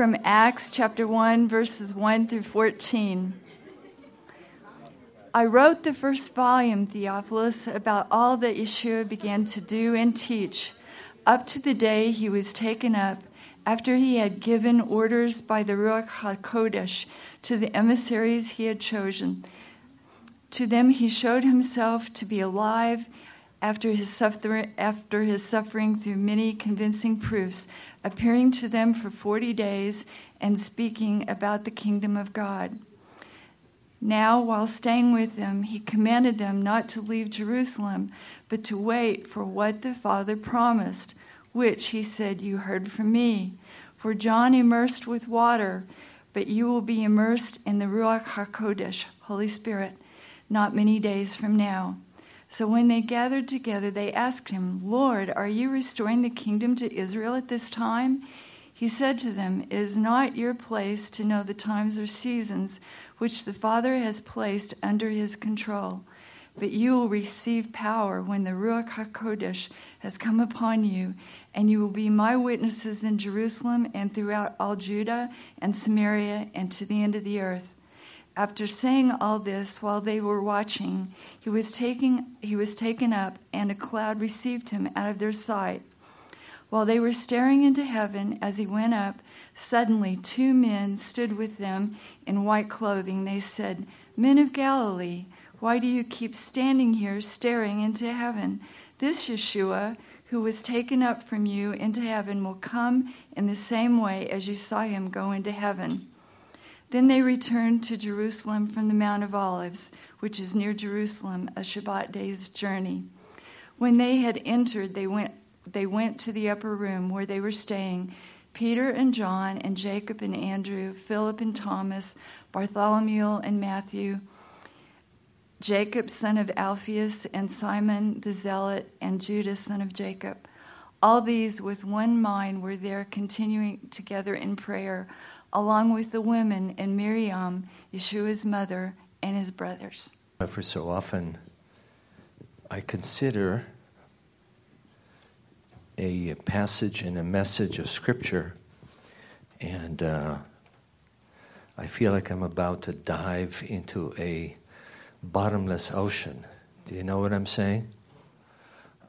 From Acts chapter 1, verses 1 through 14. I wrote the first volume, Theophilus, about all that Yeshua began to do and teach up to the day he was taken up after he had given orders by the Ruach HaKodesh to the emissaries he had chosen. To them he showed himself to be alive after his, suffer- after his suffering through many convincing proofs, appearing to them for 40 days and speaking about the kingdom of God. Now, while staying with them, he commanded them not to leave Jerusalem, but to wait for what the Father promised, which he said, You heard from me. For John immersed with water, but you will be immersed in the Ruach HaKodesh, Holy Spirit, not many days from now. So when they gathered together, they asked him, Lord, are you restoring the kingdom to Israel at this time? He said to them, It is not your place to know the times or seasons which the Father has placed under his control, but you will receive power when the Ruach HaKodesh has come upon you, and you will be my witnesses in Jerusalem and throughout all Judah and Samaria and to the end of the earth. After saying all this while they were watching, he was, taking, he was taken up, and a cloud received him out of their sight. While they were staring into heaven as he went up, suddenly two men stood with them in white clothing. They said, Men of Galilee, why do you keep standing here staring into heaven? This Yeshua, who was taken up from you into heaven, will come in the same way as you saw him go into heaven. Then they returned to Jerusalem from the Mount of Olives, which is near Jerusalem, a Shabbat day's journey. When they had entered, they went, they went to the upper room where they were staying Peter and John, and Jacob and Andrew, Philip and Thomas, Bartholomew and Matthew, Jacob, son of Alphaeus, and Simon the Zealot, and Judas, son of Jacob. All these, with one mind, were there continuing together in prayer along with the women and Miriam, Yeshua's mother, and his brothers. For so often, I consider a passage and a message of Scripture, and uh, I feel like I'm about to dive into a bottomless ocean. Do you know what I'm saying?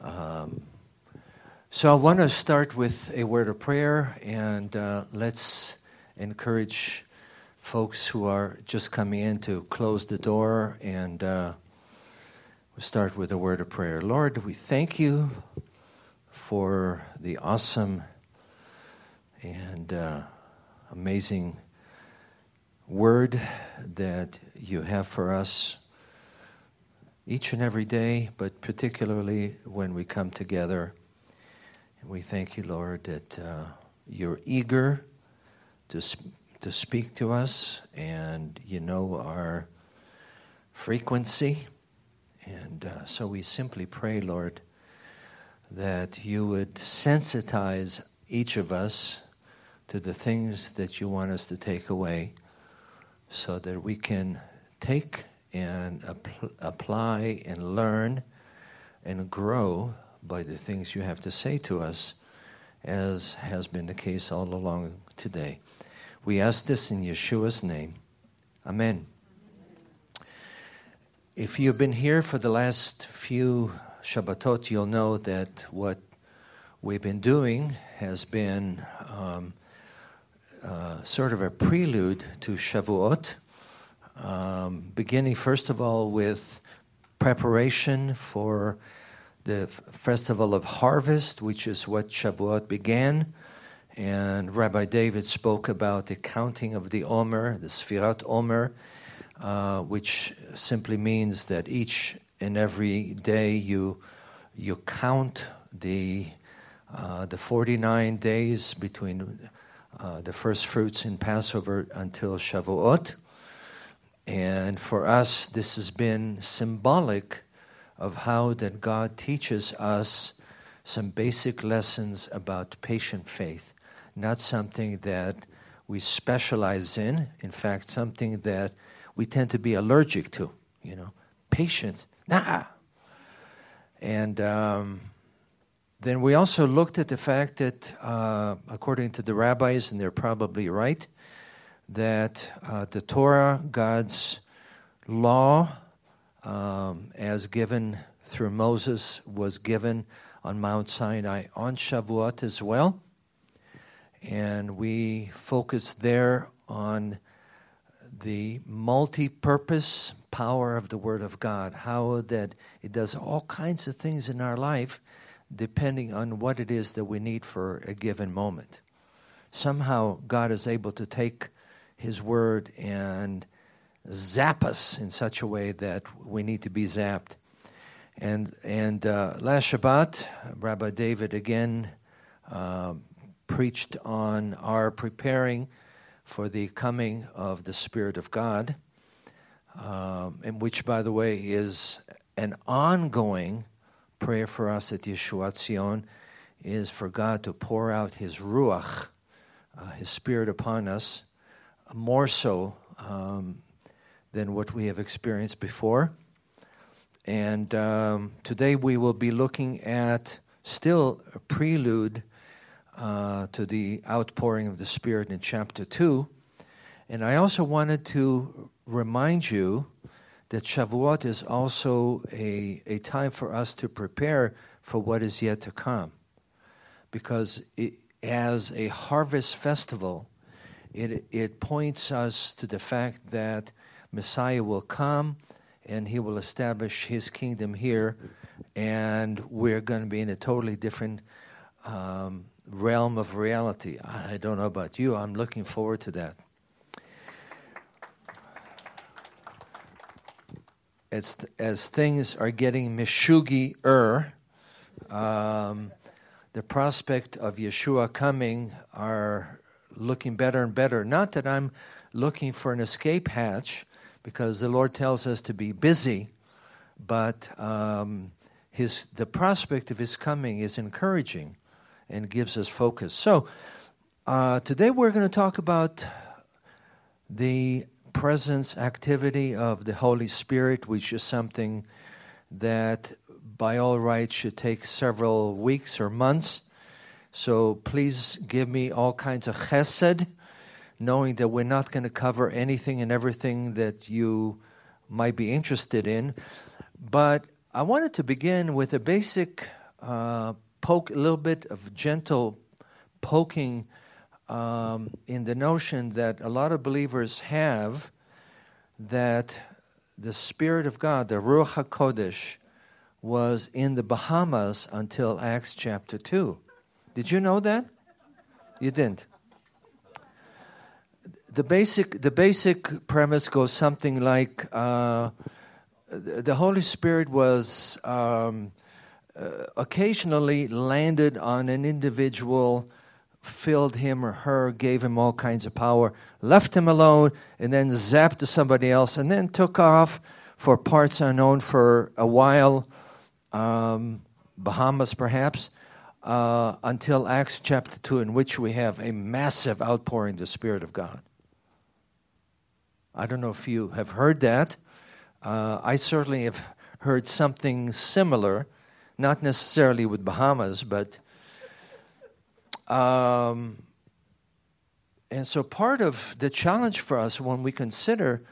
Um, so I want to start with a word of prayer, and uh, let's encourage folks who are just coming in to close the door and uh, we'll start with a word of prayer. Lord, we thank you for the awesome and uh, amazing word that you have for us each and every day, but particularly when we come together. And we thank you, Lord, that uh, you're eager to, to speak to us, and you know our frequency. And uh, so we simply pray, Lord, that you would sensitize each of us to the things that you want us to take away so that we can take and apply and learn and grow by the things you have to say to us, as has been the case all along today. We ask this in Yeshua's name. Amen. If you've been here for the last few Shabbatot, you'll know that what we've been doing has been um, uh, sort of a prelude to Shavuot, um, beginning first of all with preparation for the festival of harvest, which is what Shavuot began. And Rabbi David spoke about the counting of the Omer, the Sfirat Omer, uh, which simply means that each and every day you you count the uh, the 49 days between uh, the first fruits in Passover until Shavuot. And for us, this has been symbolic of how that God teaches us some basic lessons about patient faith not something that we specialize in. In fact, something that we tend to be allergic to. You know, patience, nah. And um, Then we also looked at the fact that, uh, according to the rabbis, and they're probably right, that uh, the Torah, God's law, um, as given through Moses, was given on Mount Sinai on Shavuot as well. And we focus there on the multi purpose power of the Word of God, how that it does all kinds of things in our life depending on what it is that we need for a given moment. Somehow, God is able to take His Word and zap us in such a way that we need to be zapped. And, and uh, last Shabbat, Rabbi David again uh, preached on our preparing for the coming of the Spirit of God, um, and which, by the way, is an ongoing prayer for us at Yeshuat Zion is for God to pour out His Ruach, uh, His Spirit upon us, more so um, than what we have experienced before. And um, today we will be looking at still a prelude uh, to the outpouring of the Spirit in chapter 2. And I also wanted to remind you that Shavuot is also a, a time for us to prepare for what is yet to come. Because it, as a harvest festival, it, it points us to the fact that Messiah will come and he will establish his kingdom here, and we're going to be in a totally different um, realm of reality. I don't know about you, I'm looking forward to that. as, as things are getting mishugi er, um, the prospect of Yeshua coming are looking better and better. Not that I'm looking for an escape hatch, because the Lord tells us to be busy, but um, his the prospect of His coming is encouraging, and gives us focus. So uh, today we're going to talk about the presence, activity of the Holy Spirit, which is something that by all rights should take several weeks or months. So please give me all kinds of chesed, knowing that we're not going to cover anything and everything that you might be interested in. But I wanted to begin with a basic uh, poke, a little bit of gentle poking um, in the notion that a lot of believers have that the Spirit of God, the Ruach HaKodesh, was in the Bahamas until Acts chapter 2. Did you know that? You didn't. The basic, the basic premise goes something like uh, the Holy Spirit was um, uh, occasionally landed on an individual filled him or her, gave him all kinds of power, left him alone, and then zapped to somebody else, and then took off for parts unknown for a while, um, Bahamas perhaps, uh, until Acts chapter 2, in which we have a massive outpouring of the Spirit of God. I don't know if you have heard that. Uh, I certainly have heard something similar, not necessarily with Bahamas, but um, and so, part of the challenge for us when we consider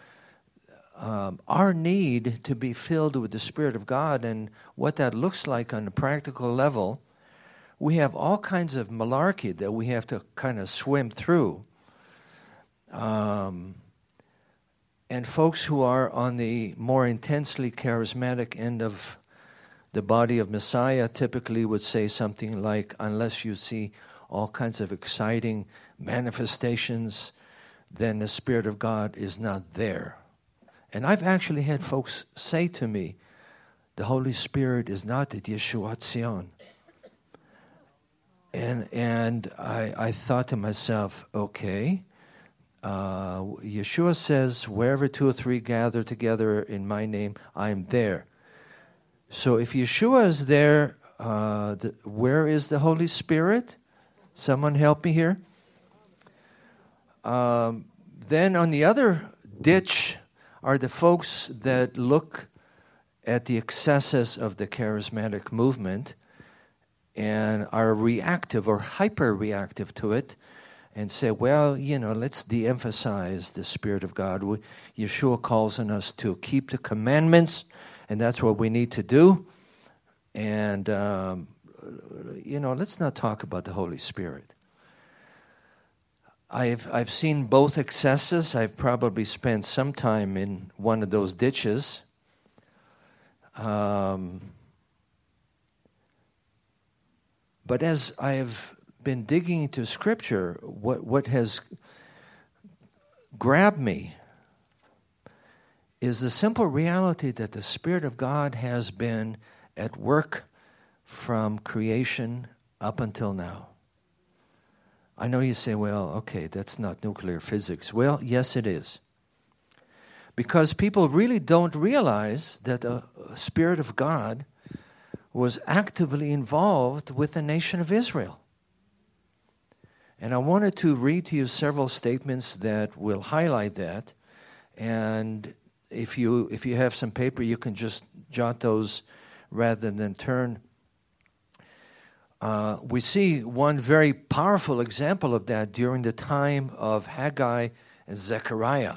um, our need to be filled with the Spirit of God and what that looks like on a practical level, we have all kinds of malarkey that we have to kind of swim through. Um, and folks who are on the more intensely charismatic end of the body of Messiah typically would say something like, unless you see all kinds of exciting manifestations, then the Spirit of God is not there. And I've actually had folks say to me, the Holy Spirit is not at Yeshuat Zion. And, and I, I thought to myself, okay, uh, Yeshua says, wherever two or three gather together in my name, I am there. So if Yeshua is there, uh, the, where is the Holy Spirit? Someone help me here. Um, then on the other ditch are the folks that look at the excesses of the charismatic movement and are reactive or hyper reactive to it and say, well, you know, let's de emphasize the Spirit of God. We, Yeshua calls on us to keep the commandments, and that's what we need to do. And, um, you know, let's not talk about the Holy Spirit. I've, I've seen both excesses. I've probably spent some time in one of those ditches. Um, but as I have been digging into Scripture, what, what has grabbed me is the simple reality that the Spirit of God has been at work from creation up until now. I know you say, well, okay, that's not nuclear physics. Well, yes, it is. Because people really don't realize that the Spirit of God was actively involved with the nation of Israel. And I wanted to read to you several statements that will highlight that. And if you if you have some paper, you can just jot those rather than turn. Uh, we see one very powerful example of that during the time of Haggai and Zechariah.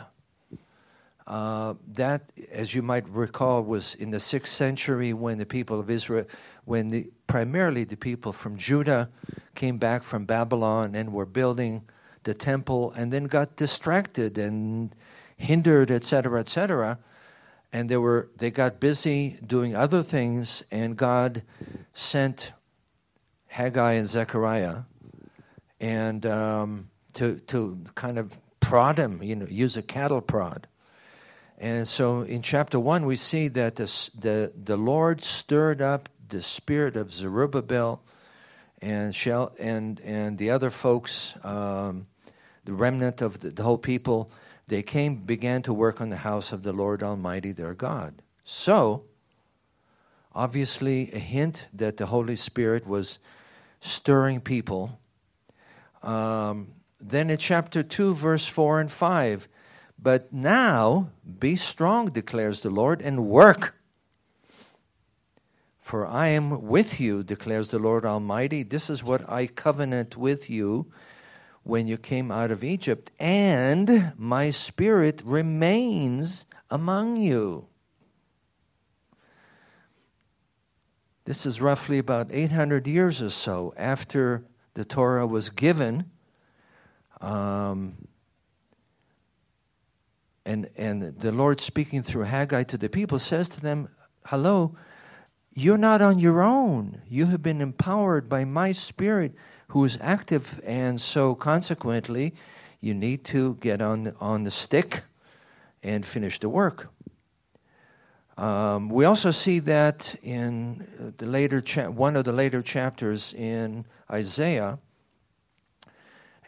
Uh, that, as you might recall, was in the sixth century when the people of Israel, when the, primarily the people from Judah came back from Babylon and were building the temple and then got distracted and hindered, etc., etc. And they were they got busy doing other things, and God sent Haggai and Zechariah and um, to to kind of prod them, you know, use a cattle prod. And so in chapter one, we see that the the, the Lord stirred up the spirit of Zerubbabel and shall and and the other folks, um, the remnant of the, the whole people, they came began to work on the house of the Lord Almighty their God. So, obviously, a hint that the Holy Spirit was stirring people. Um, then in chapter 2, verse 4 and 5, but now be strong, declares the Lord, and work for I am with you, declares the Lord Almighty. This is what I covenant with you when you came out of Egypt, and my spirit remains among you. This is roughly about 800 years or so after the Torah was given. Um, and, and the Lord speaking through Haggai to the people says to them, Hello, you're not on your own. You have been empowered by my spirit who is active, and so consequently, you need to get on, on the stick and finish the work. Um, we also see that in the later cha- one of the later chapters in Isaiah,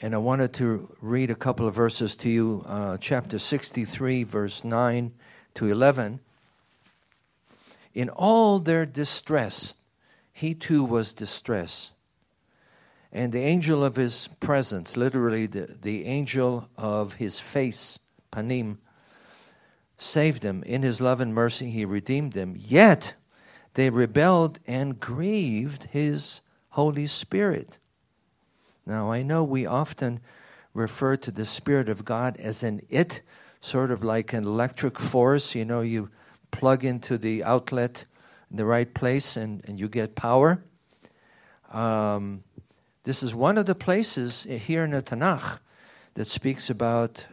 and I wanted to read a couple of verses to you, uh, chapter 63, verse 9 to 11. In all their distress, he too was distressed. And the angel of his presence, literally the, the angel of his face, Panim, saved them. In his love and mercy, he redeemed them. Yet they rebelled and grieved his Holy Spirit. Now, I know we often refer to the Spirit of God as an it, sort of like an electric force. You know, you plug into the outlet in the right place and, and you get power. Um, this is one of the places here in the Tanakh that speaks about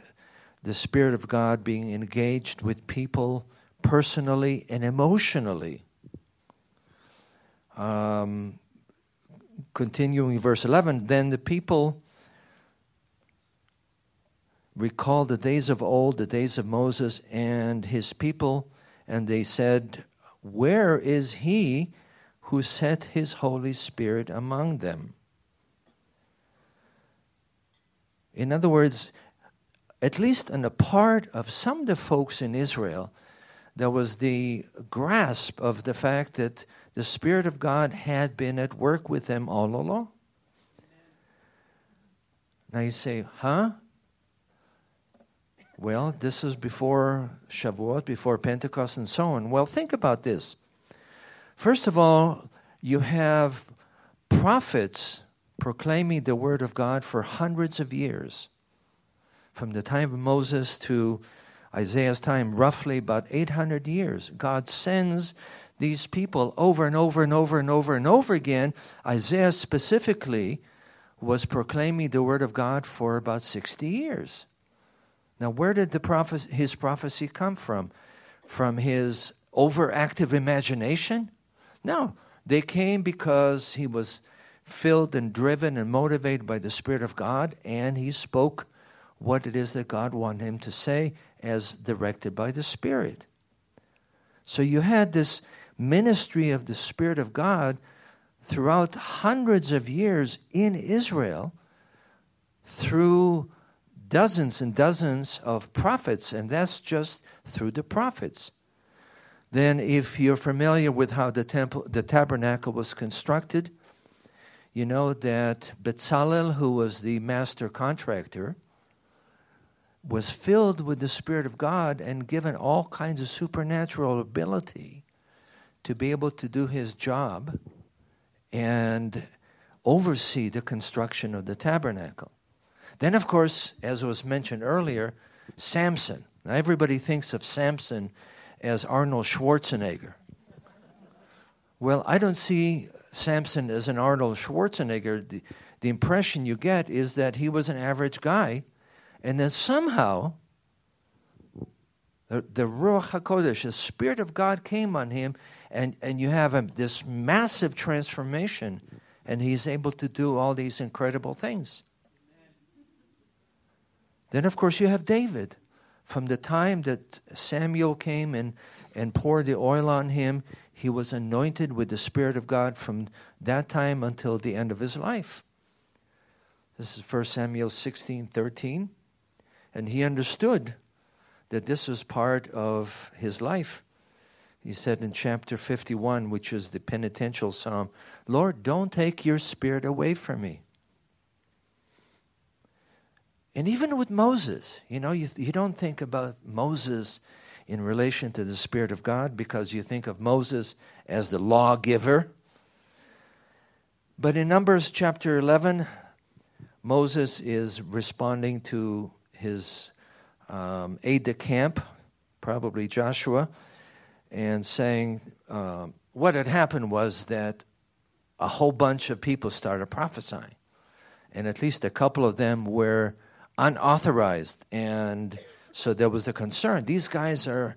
the Spirit of God being engaged with people personally and emotionally. Um, continuing verse 11, then the people recalled the days of old, the days of Moses, and his people and they said, Where is he who set his Holy Spirit among them? In other words, at least on the part of some of the folks in Israel, there was the grasp of the fact that the Spirit of God had been at work with them all along. Now you say, huh? Well, this is before Shavuot, before Pentecost, and so on. Well, think about this. First of all, you have prophets proclaiming the word of God for hundreds of years. From the time of Moses to Isaiah's time, roughly about 800 years. God sends these people over and over and over and over and over again. Isaiah specifically was proclaiming the word of God for about 60 years. Now, where did the prophes- his prophecy come from? From his overactive imagination? No, they came because he was filled and driven and motivated by the Spirit of God, and he spoke what it is that God wanted him to say as directed by the Spirit. So you had this ministry of the Spirit of God throughout hundreds of years in Israel through dozens and dozens of prophets, and that's just through the prophets. Then, if you're familiar with how the temple, the tabernacle was constructed, you know that Bezalel, who was the master contractor, was filled with the Spirit of God and given all kinds of supernatural ability to be able to do his job and oversee the construction of the tabernacle. Then, of course, as was mentioned earlier, Samson. Now, everybody thinks of Samson as Arnold Schwarzenegger. Well, I don't see Samson as an Arnold Schwarzenegger. The, the impression you get is that he was an average guy and then somehow, the, the Ruach HaKodesh, the Spirit of God came on him, and, and you have this massive transformation, and he's able to do all these incredible things. Then, of course, you have David. From the time that Samuel came and, and poured the oil on him, he was anointed with the Spirit of God from that time until the end of his life. This is 1 Samuel 16 13. And he understood that this was part of his life. He said in chapter 51, which is the penitential psalm, Lord, don't take your spirit away from me. And even with Moses, you know, you, you don't think about Moses in relation to the Spirit of God because you think of Moses as the lawgiver. But in Numbers chapter 11, Moses is responding to his um, aide de camp, probably Joshua, and saying uh, what had happened was that a whole bunch of people started prophesying. And at least a couple of them were unauthorized. And so there was the concern these guys are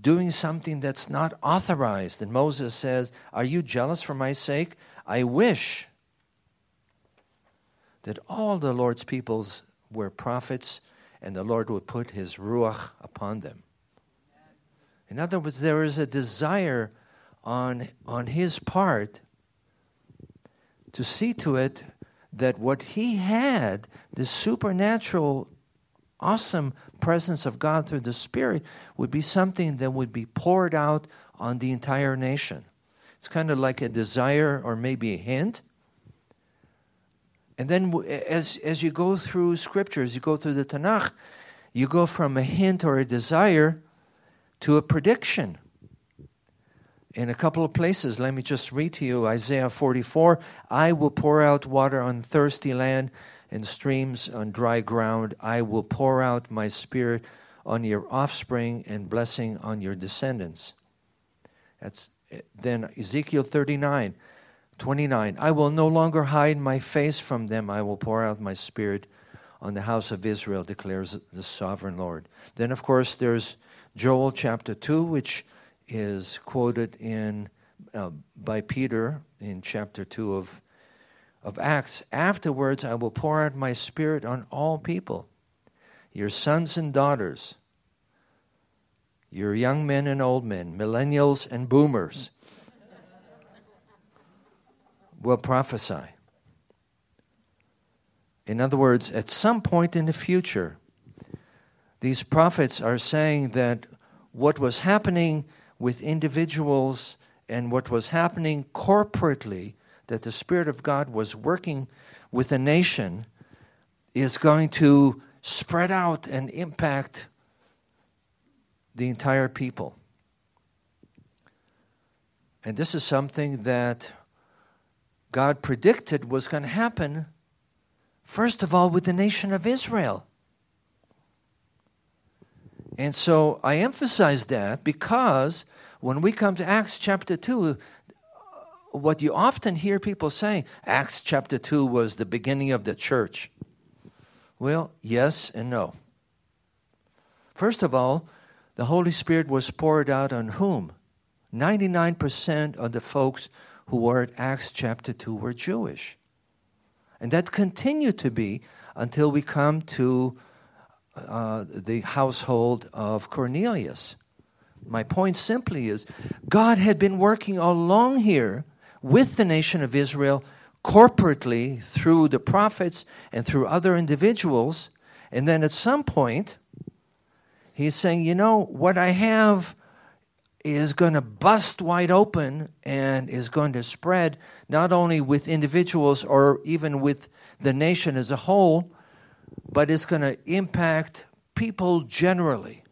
doing something that's not authorized. And Moses says, Are you jealous for my sake? I wish that all the Lord's peoples were prophets and the Lord would put his ruach upon them. In other words, there is a desire on, on his part to see to it that what he had, the supernatural, awesome presence of God through the Spirit, would be something that would be poured out on the entire nation. It's kind of like a desire or maybe a hint and then as, as you go through scriptures, you go through the Tanakh, you go from a hint or a desire to a prediction. In a couple of places, let me just read to you Isaiah 44 I will pour out water on thirsty land and streams on dry ground. I will pour out my spirit on your offspring and blessing on your descendants. That's then Ezekiel 39 29 I will no longer hide my face from them. I will pour out my spirit on the house of Israel, declares the sovereign Lord. Then, of course, there's Joel chapter 2, which is quoted in uh, by Peter in chapter 2 of, of Acts. Afterwards, I will pour out my spirit on all people, your sons and daughters, your young men and old men, millennials and boomers will prophesy. In other words, at some point in the future, these prophets are saying that what was happening with individuals and what was happening corporately, that the Spirit of God was working with a nation, is going to spread out and impact the entire people. And this is something that God predicted was going to happen, first of all, with the nation of Israel. And so I emphasize that because when we come to Acts chapter 2, what you often hear people saying, Acts chapter 2 was the beginning of the church. Well, yes and no. First of all, the Holy Spirit was poured out on whom? 99% of the folks who were at Acts chapter 2 were Jewish. And that continued to be until we come to uh, the household of Cornelius. My point simply is God had been working all along here with the nation of Israel corporately through the prophets and through other individuals. And then at some point, he's saying, you know, what I have is going to bust wide open and is going to spread not only with individuals or even with the nation as a whole, but it's going to impact people generally.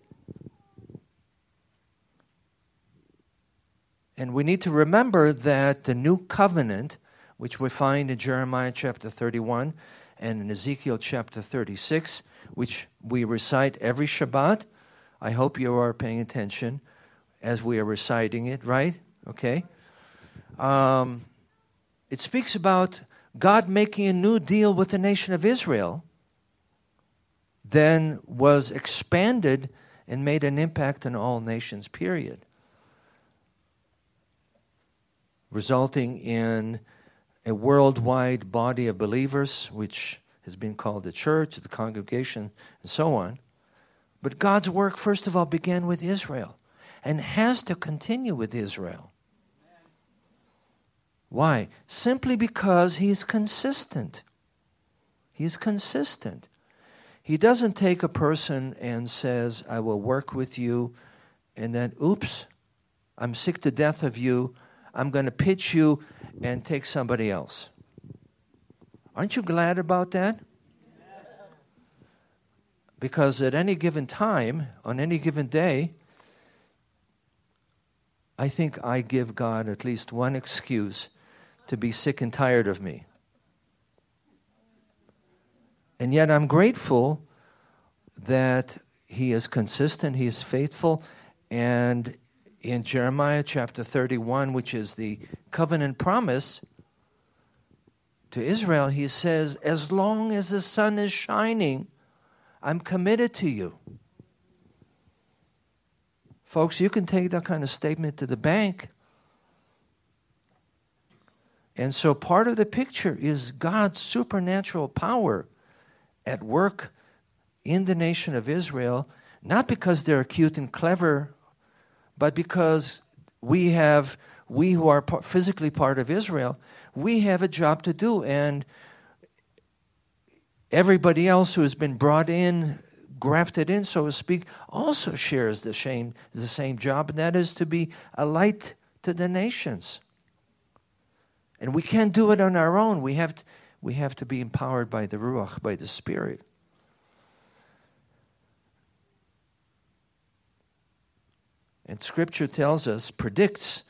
And we need to remember that the new covenant, which we find in Jeremiah chapter 31 and in Ezekiel chapter 36, which we recite every Shabbat. I hope you are paying attention as we are reciting it, right? Okay. Um, it speaks about God making a new deal with the nation of Israel, then was expanded and made an impact on all nations, period resulting in a worldwide body of believers, which has been called the church, the congregation, and so on. But God's work, first of all, began with Israel and has to continue with Israel. Why? Simply because He's consistent. He's consistent. He doesn't take a person and says, I will work with you, and then, oops, I'm sick to death of you. I'm going to pitch you and take somebody else. Aren't you glad about that? Because at any given time, on any given day, I think I give God at least one excuse to be sick and tired of me. And yet I'm grateful that He is consistent, He is faithful, and in Jeremiah chapter 31, which is the covenant promise to Israel, he says, As long as the sun is shining, I'm committed to you. Folks, you can take that kind of statement to the bank. And so part of the picture is God's supernatural power at work in the nation of Israel, not because they're cute and clever but because we have, we who are physically part of Israel, we have a job to do. And everybody else who has been brought in, grafted in, so to speak, also shares the same, the same job, and that is to be a light to the nations. And we can't do it on our own. We have we have to be empowered by the Ruach, by the Spirit. And Scripture tells us, predicts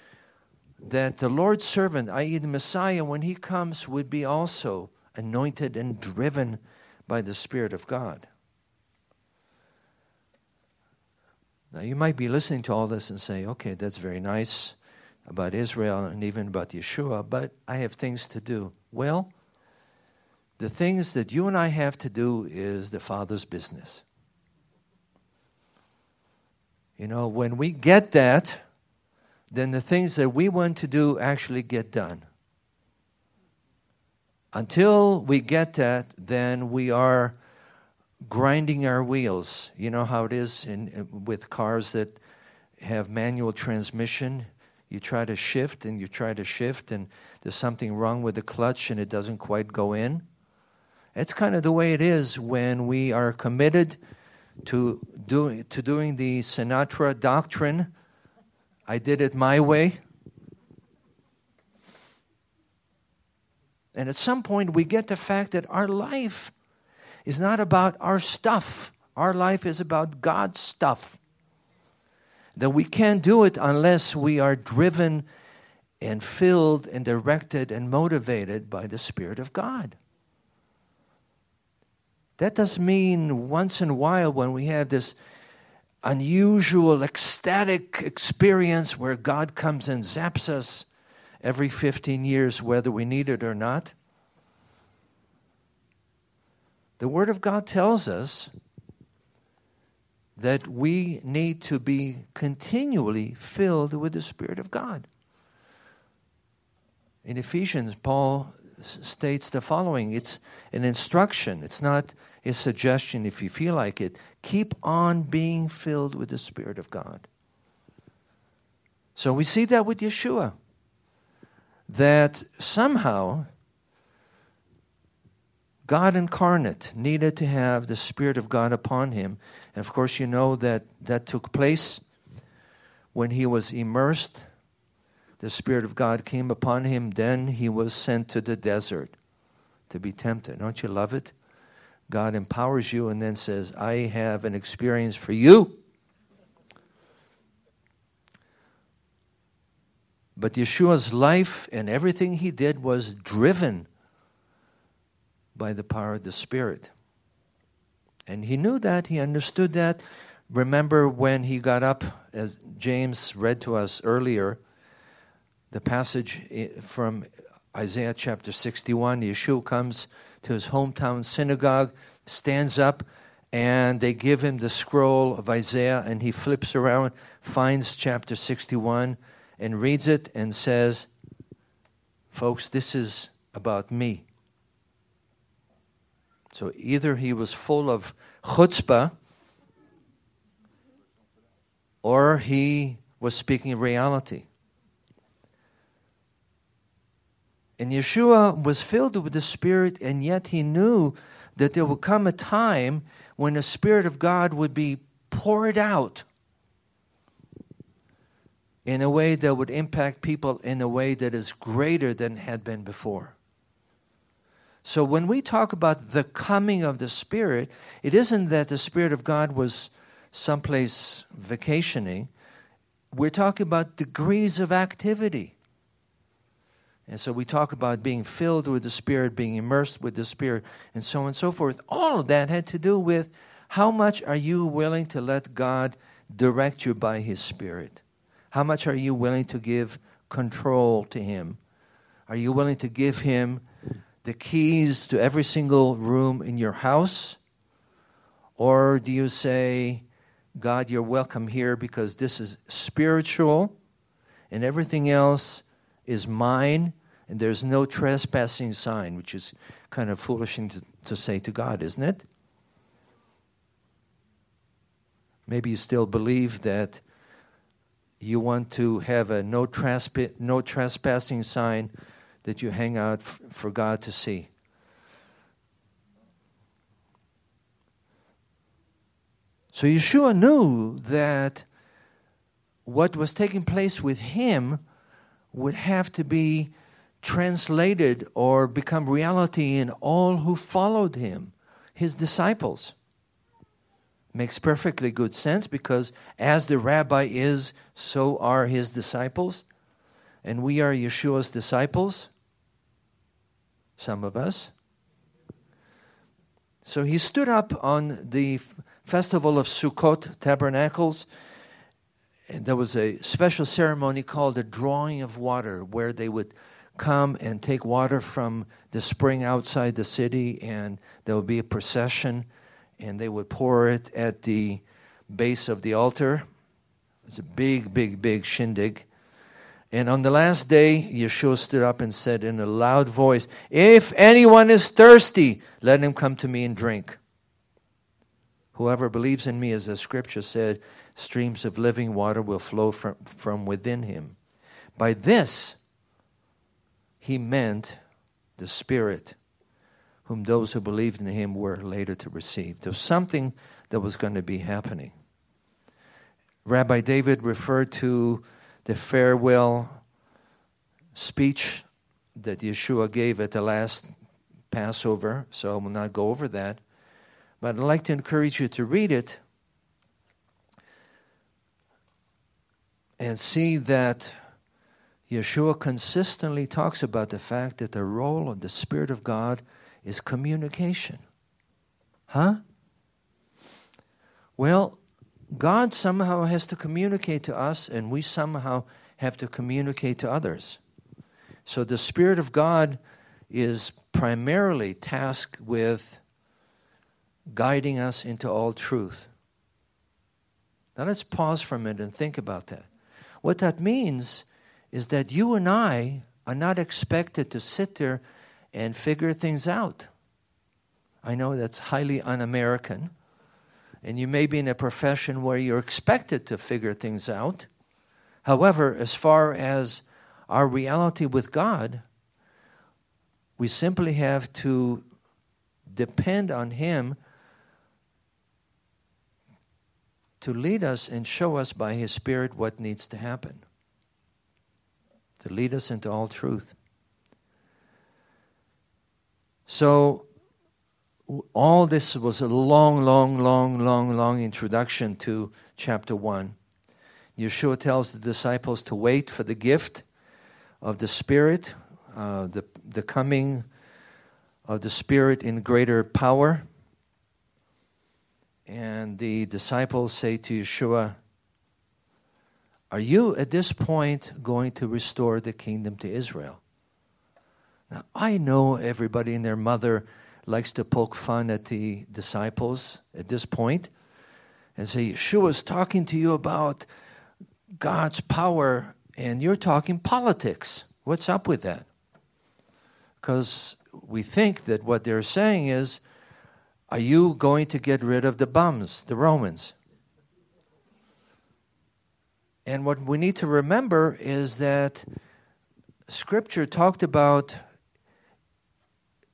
that the Lord's servant, i.e., the Messiah, when he comes, would be also anointed and driven by the Spirit of God. Now, you might be listening to all this and say, okay, that's very nice about Israel and even about Yeshua, but I have things to do. Well, the things that you and I have to do is the Father's business. You know, when we get that, then the things that we want to do actually get done. Until we get that, then we are grinding our wheels. You know how it is in, uh, with cars that have manual transmission. You try to shift and you try to shift, and there's something wrong with the clutch and it doesn't quite go in. It's kind of the way it is when we are committed to doing to doing the Sinatra doctrine. I did it my way. And at some point, we get the fact that our life is not about our stuff. Our life is about God's stuff. That we can't do it unless we are driven and filled and directed and motivated by the Spirit of God. That does mean once in a while when we have this unusual, ecstatic experience where God comes and zaps us every 15 years, whether we need it or not. The Word of God tells us that we need to be continually filled with the Spirit of God. In Ephesians, Paul states the following it's an instruction, it's not a suggestion if you feel like it. Keep on being filled with the Spirit of God. So we see that with Yeshua, that somehow God incarnate needed to have the Spirit of God upon him. And of course, you know that that took place when he was immersed the Spirit of God came upon him, then he was sent to the desert to be tempted. Don't you love it? God empowers you and then says, I have an experience for you. But Yeshua's life and everything he did was driven by the power of the Spirit. And he knew that, he understood that. Remember when he got up, as James read to us earlier, the passage from Isaiah chapter 61. Yeshua comes to his hometown synagogue, stands up, and they give him the scroll of Isaiah, and he flips around, finds chapter 61, and reads it and says, Folks, this is about me. So either he was full of chutzpah, or he was speaking reality. And Yeshua was filled with the Spirit, and yet he knew that there would come a time when the Spirit of God would be poured out in a way that would impact people in a way that is greater than had been before. So when we talk about the coming of the Spirit, it isn't that the Spirit of God was someplace vacationing. We're talking about degrees of activity. And so we talk about being filled with the Spirit, being immersed with the Spirit, and so on and so forth. All of that had to do with how much are you willing to let God direct you by His Spirit? How much are you willing to give control to Him? Are you willing to give Him the keys to every single room in your house? Or do you say, God, you're welcome here because this is spiritual and everything else is mine, and there's no trespassing sign, which is kind of foolish to, to say to God, isn't it? Maybe you still believe that you want to have a no, tresp- no trespassing sign that you hang out f- for God to see. So Yeshua knew that what was taking place with him would have to be translated or become reality in all who followed him, his disciples. Makes perfectly good sense because as the rabbi is, so are his disciples. And we are Yeshua's disciples, some of us. So he stood up on the festival of Sukkot Tabernacles and there was a special ceremony called the drawing of water, where they would come and take water from the spring outside the city, and there would be a procession, and they would pour it at the base of the altar. It was a big, big, big shindig. And on the last day, Yeshua stood up and said in a loud voice, If anyone is thirsty, let him come to me and drink. Whoever believes in me, as the scripture said, streams of living water will flow from, from within him. By this, he meant the Spirit, whom those who believed in him were later to receive. There was something that was going to be happening. Rabbi David referred to the farewell speech that Yeshua gave at the last Passover, so I will not go over that. But I'd like to encourage you to read it and see that Yeshua consistently talks about the fact that the role of the Spirit of God is communication. Huh? Well, God somehow has to communicate to us, and we somehow have to communicate to others. So the Spirit of God is primarily tasked with guiding us into all truth. Now let's pause for a minute and think about that. What that means is that you and I are not expected to sit there and figure things out. I know that's highly un American, and you may be in a profession where you're expected to figure things out. However, as far as our reality with God, we simply have to depend on Him to lead us and show us by His Spirit what needs to happen, to lead us into all truth. So, all this was a long, long, long, long, long introduction to chapter 1. Yeshua tells the disciples to wait for the gift of the Spirit, uh, the, the coming of the Spirit in greater power. And the disciples say to Yeshua, Are you at this point going to restore the kingdom to Israel? Now, I know everybody and their mother likes to poke fun at the disciples at this point and say, Yeshua's talking to you about God's power and you're talking politics. What's up with that? Because we think that what they're saying is, are you going to get rid of the bums, the Romans? And what we need to remember is that Scripture talked about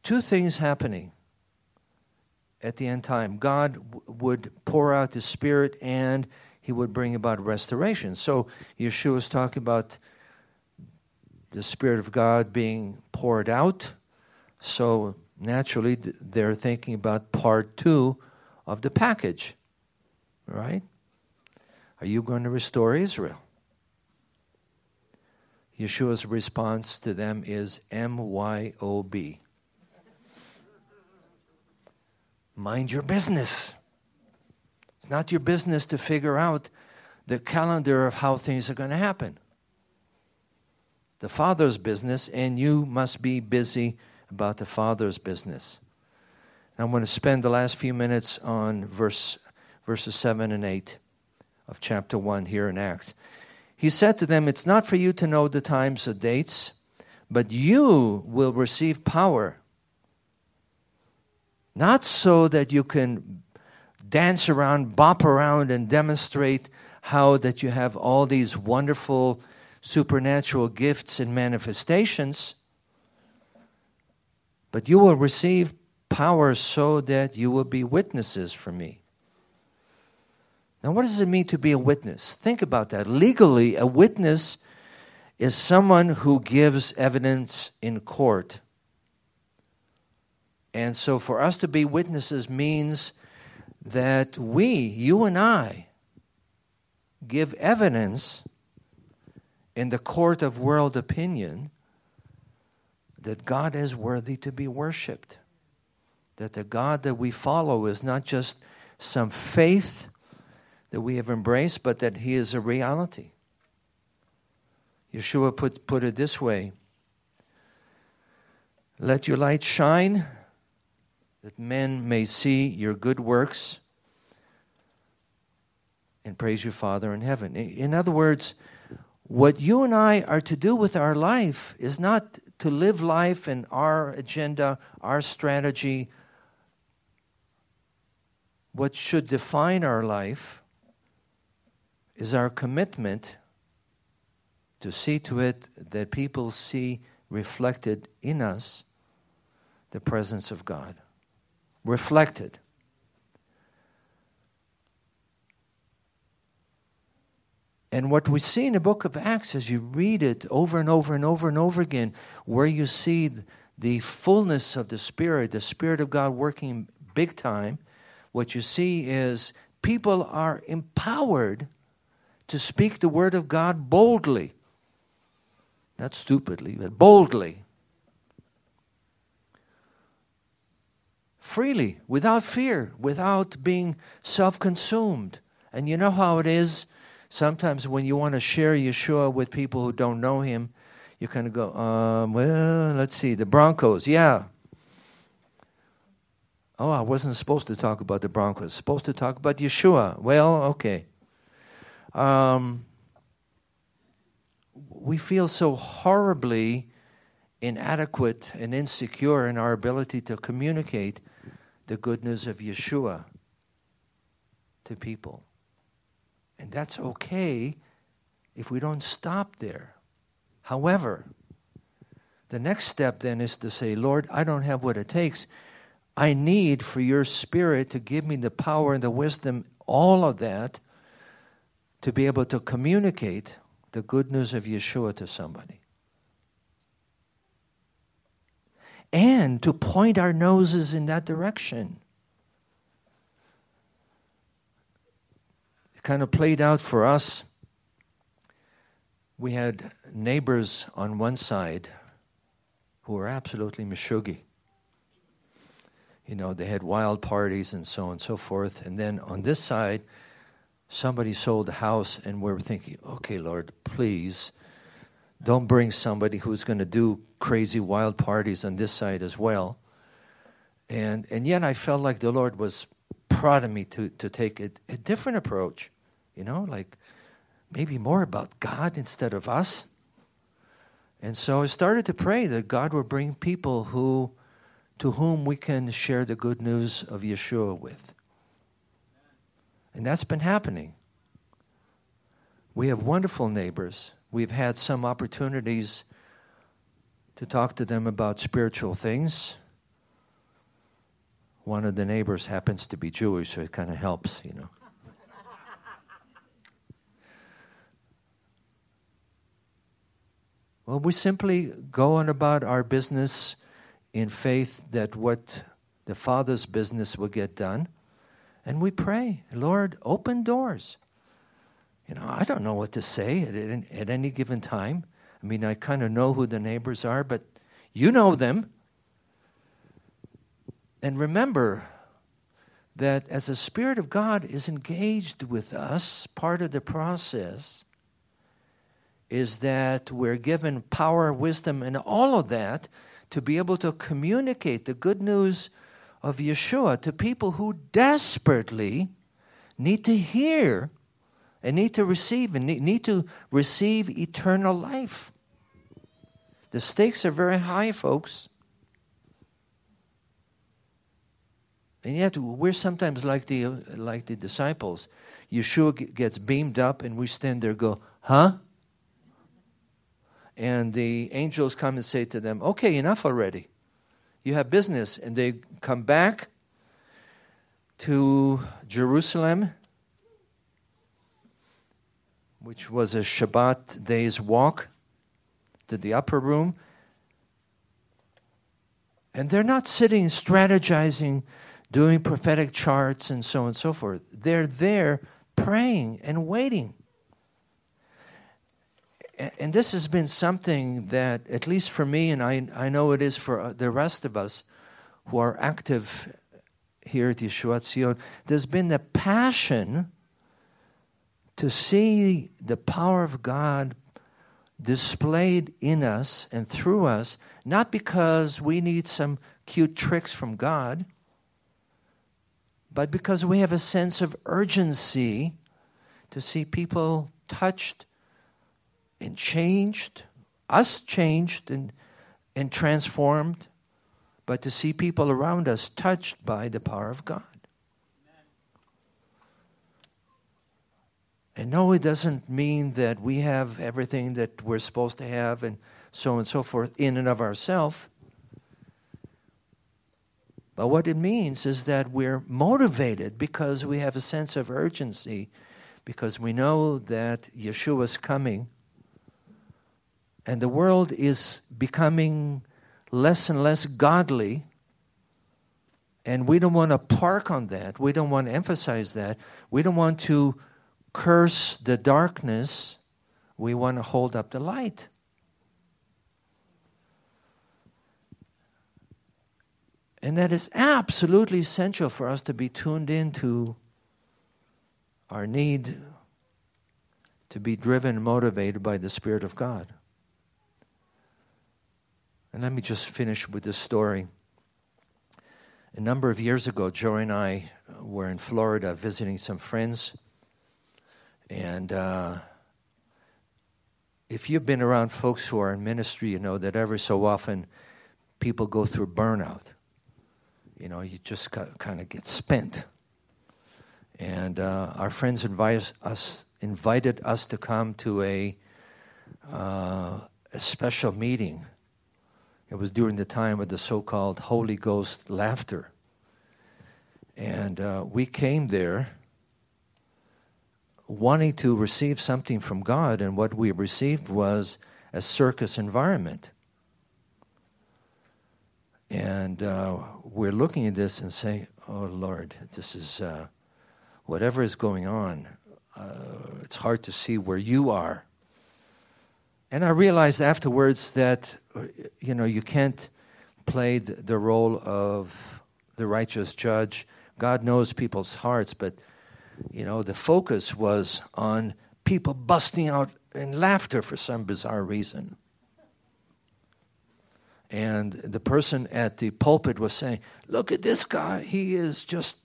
two things happening at the end time. God w- would pour out His Spirit and He would bring about restoration. So Yeshua is talking about the Spirit of God being poured out so naturally, they're thinking about part two of the package, right? Are you going to restore Israel? Yeshua's response to them is M Y O B. Mind your business. It's not your business to figure out the calendar of how things are going to happen. It's the Father's business, and you must be busy about the Father's business. And I'm going to spend the last few minutes on verse, verses 7 and 8 of chapter 1 here in Acts. He said to them, It's not for you to know the times or dates, but you will receive power. Not so that you can dance around, bop around, and demonstrate how that you have all these wonderful supernatural gifts and manifestations, but you will receive power so that you will be witnesses for me. Now, what does it mean to be a witness? Think about that. Legally, a witness is someone who gives evidence in court. And so, for us to be witnesses means that we, you and I, give evidence in the court of world opinion that God is worthy to be worshiped. That the God that we follow is not just some faith that we have embraced, but that He is a reality. Yeshua put, put it this way Let your light shine, that men may see your good works and praise your Father in heaven. In other words, what you and I are to do with our life is not to live life in our agenda, our strategy, what should define our life is our commitment to see to it that people see reflected in us the presence of God. Reflected. And what we see in the book of Acts, as you read it over and over and over and over again, where you see the fullness of the Spirit, the Spirit of God working big time, what you see is people are empowered to speak the Word of God boldly. not stupidly, but boldly, freely, without fear, without being self consumed. And you know how it is? Sometimes when you want to share Yeshua with people who don't know him, you kind of go, um, well, let's see, the Broncos, yeah. Oh, I wasn't supposed to talk about the Broncos. Supposed to talk about Yeshua. Well, okay. Um, we feel so horribly inadequate and insecure in our ability to communicate the good news of Yeshua to people. And that's okay if we don't stop there. However, the next step then is to say, Lord, I don't have what it takes. I need for your spirit to give me the power and the wisdom, all of that, to be able to communicate the good news of Yeshua to somebody. And to point our noses in that direction. It kind of played out for us. We had neighbors on one side who were absolutely mishugi you know, they had wild parties and so on and so forth. And then on this side, somebody sold a house, and we're thinking, okay, Lord, please don't bring somebody who's going to do crazy wild parties on this side as well. And, and yet I felt like the Lord was prodding me to, to take a, a different approach, you know, like maybe more about God instead of us. And so I started to pray that God would bring people who to whom we can share the good news of Yeshua with. And that's been happening. We have wonderful neighbors. We've had some opportunities to talk to them about spiritual things. One of the neighbors happens to be Jewish, so it kind of helps, you know. well, we simply go on about our business in faith that what the Father's business will get done. And we pray, Lord, open doors. You know, I don't know what to say at, at any given time. I mean, I kind of know who the neighbors are, but you know them. And remember that as the Spirit of God is engaged with us, part of the process is that we're given power, wisdom, and all of that to be able to communicate the good news of Yeshua to people who desperately need to hear and need to receive and need to receive eternal life. The stakes are very high, folks. And yet we're sometimes like the like the disciples. Yeshua gets beamed up and we stand there go, "Huh?" and the angels come and say to them, Okay, enough already. You have business. And they come back to Jerusalem, which was a Shabbat day's walk to the upper room. And they're not sitting strategizing, doing prophetic charts and so on and so forth. They're there praying and waiting and this has been something that, at least for me, and I, I know it is for uh, the rest of us who are active here at Yeshua Tzion, there's been the passion to see the power of God displayed in us and through us, not because we need some cute tricks from God, but because we have a sense of urgency to see people touched and changed, us changed and, and transformed, but to see people around us touched by the power of God. And no, it doesn't mean that we have everything that we're supposed to have and so on and so forth in and of ourselves. But what it means is that we're motivated because we have a sense of urgency, because we know that Yeshua's coming and the world is becoming less and less godly. And we don't want to park on that. We don't want to emphasize that. We don't want to curse the darkness. We want to hold up the light. And that is absolutely essential for us to be tuned into our need to be driven, motivated by the Spirit of God. And let me just finish with this story. A number of years ago, Joy and I were in Florida visiting some friends. And uh, if you've been around folks who are in ministry, you know that every so often people go through burnout. You know, you just kind of get spent. And uh, our friends us, invited us to come to a, uh, a special meeting. It was during the time of the so called Holy Ghost laughter. And uh, we came there wanting to receive something from God, and what we received was a circus environment. And uh, we're looking at this and saying, oh Lord, this is uh, whatever is going on, uh, it's hard to see where you are. And I realized afterwards that, you know, you can't play the, the role of the righteous judge. God knows people's hearts, but, you know, the focus was on people busting out in laughter for some bizarre reason. And the person at the pulpit was saying, Look at this guy. He is just,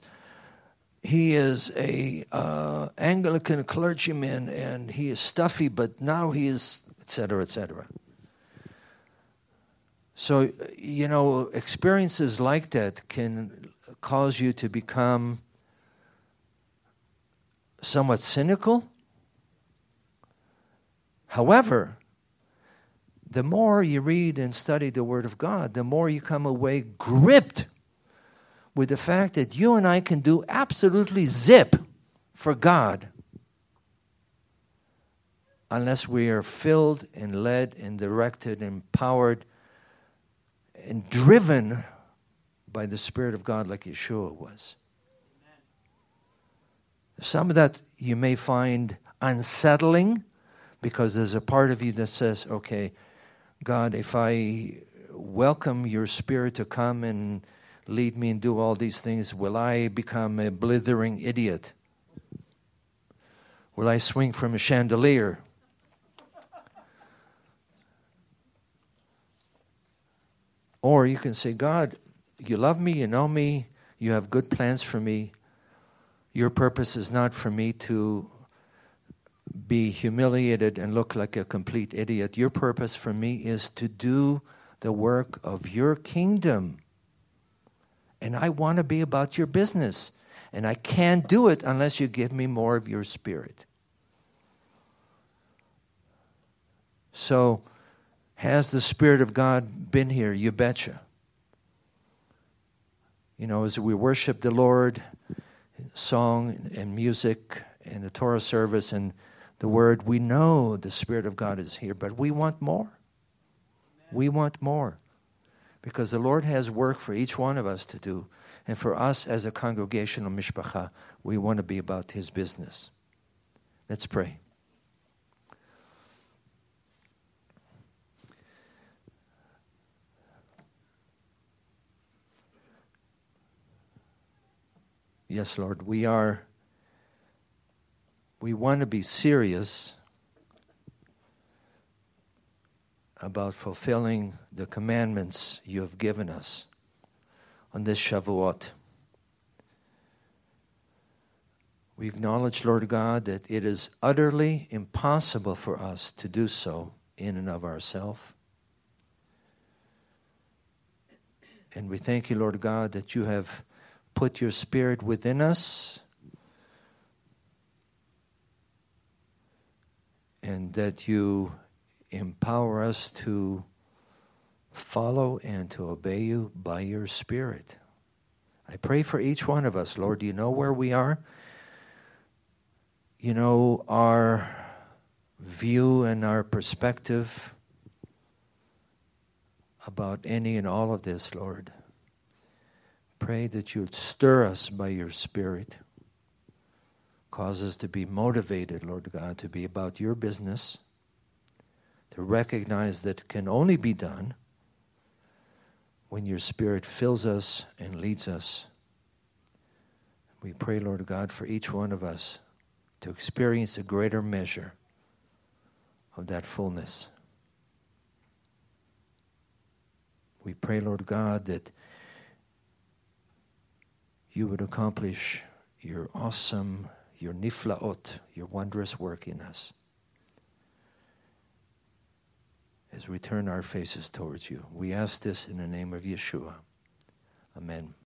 he is a uh, Anglican clergyman and he is stuffy, but now he is, etc., etc. So, you know, experiences like that can cause you to become somewhat cynical. However, the more you read and study the Word of God, the more you come away gripped with the fact that you and I can do absolutely zip for God unless we are filled and led and directed, and empowered, and driven by the Spirit of God like Yeshua was. Some of that you may find unsettling because there's a part of you that says, okay, God, if I welcome your spirit to come and lead me and do all these things, will I become a blithering idiot? Will I swing from a chandelier? Or you can say, God, you love me, you know me, you have good plans for me. Your purpose is not for me to be humiliated and look like a complete idiot. Your purpose for me is to do the work of your kingdom. And I want to be about your business. And I can't do it unless you give me more of your spirit. So, has the Spirit of God been here? You betcha. You know, as we worship the Lord, song and music and the Torah service and the word, we know the Spirit of God is here, but we want more. We want more. Because the Lord has work for each one of us to do. And for us as a congregational mishpacha, we want to be about His business. Let's pray. Yes, Lord, we are we want to be serious about fulfilling the commandments you have given us on this Shavuot. We acknowledge, Lord God, that it is utterly impossible for us to do so in and of ourselves. And we thank you, Lord God, that you have put your Spirit within us and that you empower us to follow and to obey you by your Spirit. I pray for each one of us, Lord. Do you know where we are? You know our view and our perspective about any and all of this, Lord. Pray that you'd stir us by your Spirit. Cause us to be motivated, Lord God, to be about your business, to recognize that it can only be done when your Spirit fills us and leads us. We pray, Lord God, for each one of us to experience a greater measure of that fullness. We pray, Lord God, that you would accomplish your awesome, your niflaot, your wondrous work in us as we turn our faces towards you. We ask this in the name of Yeshua. Amen.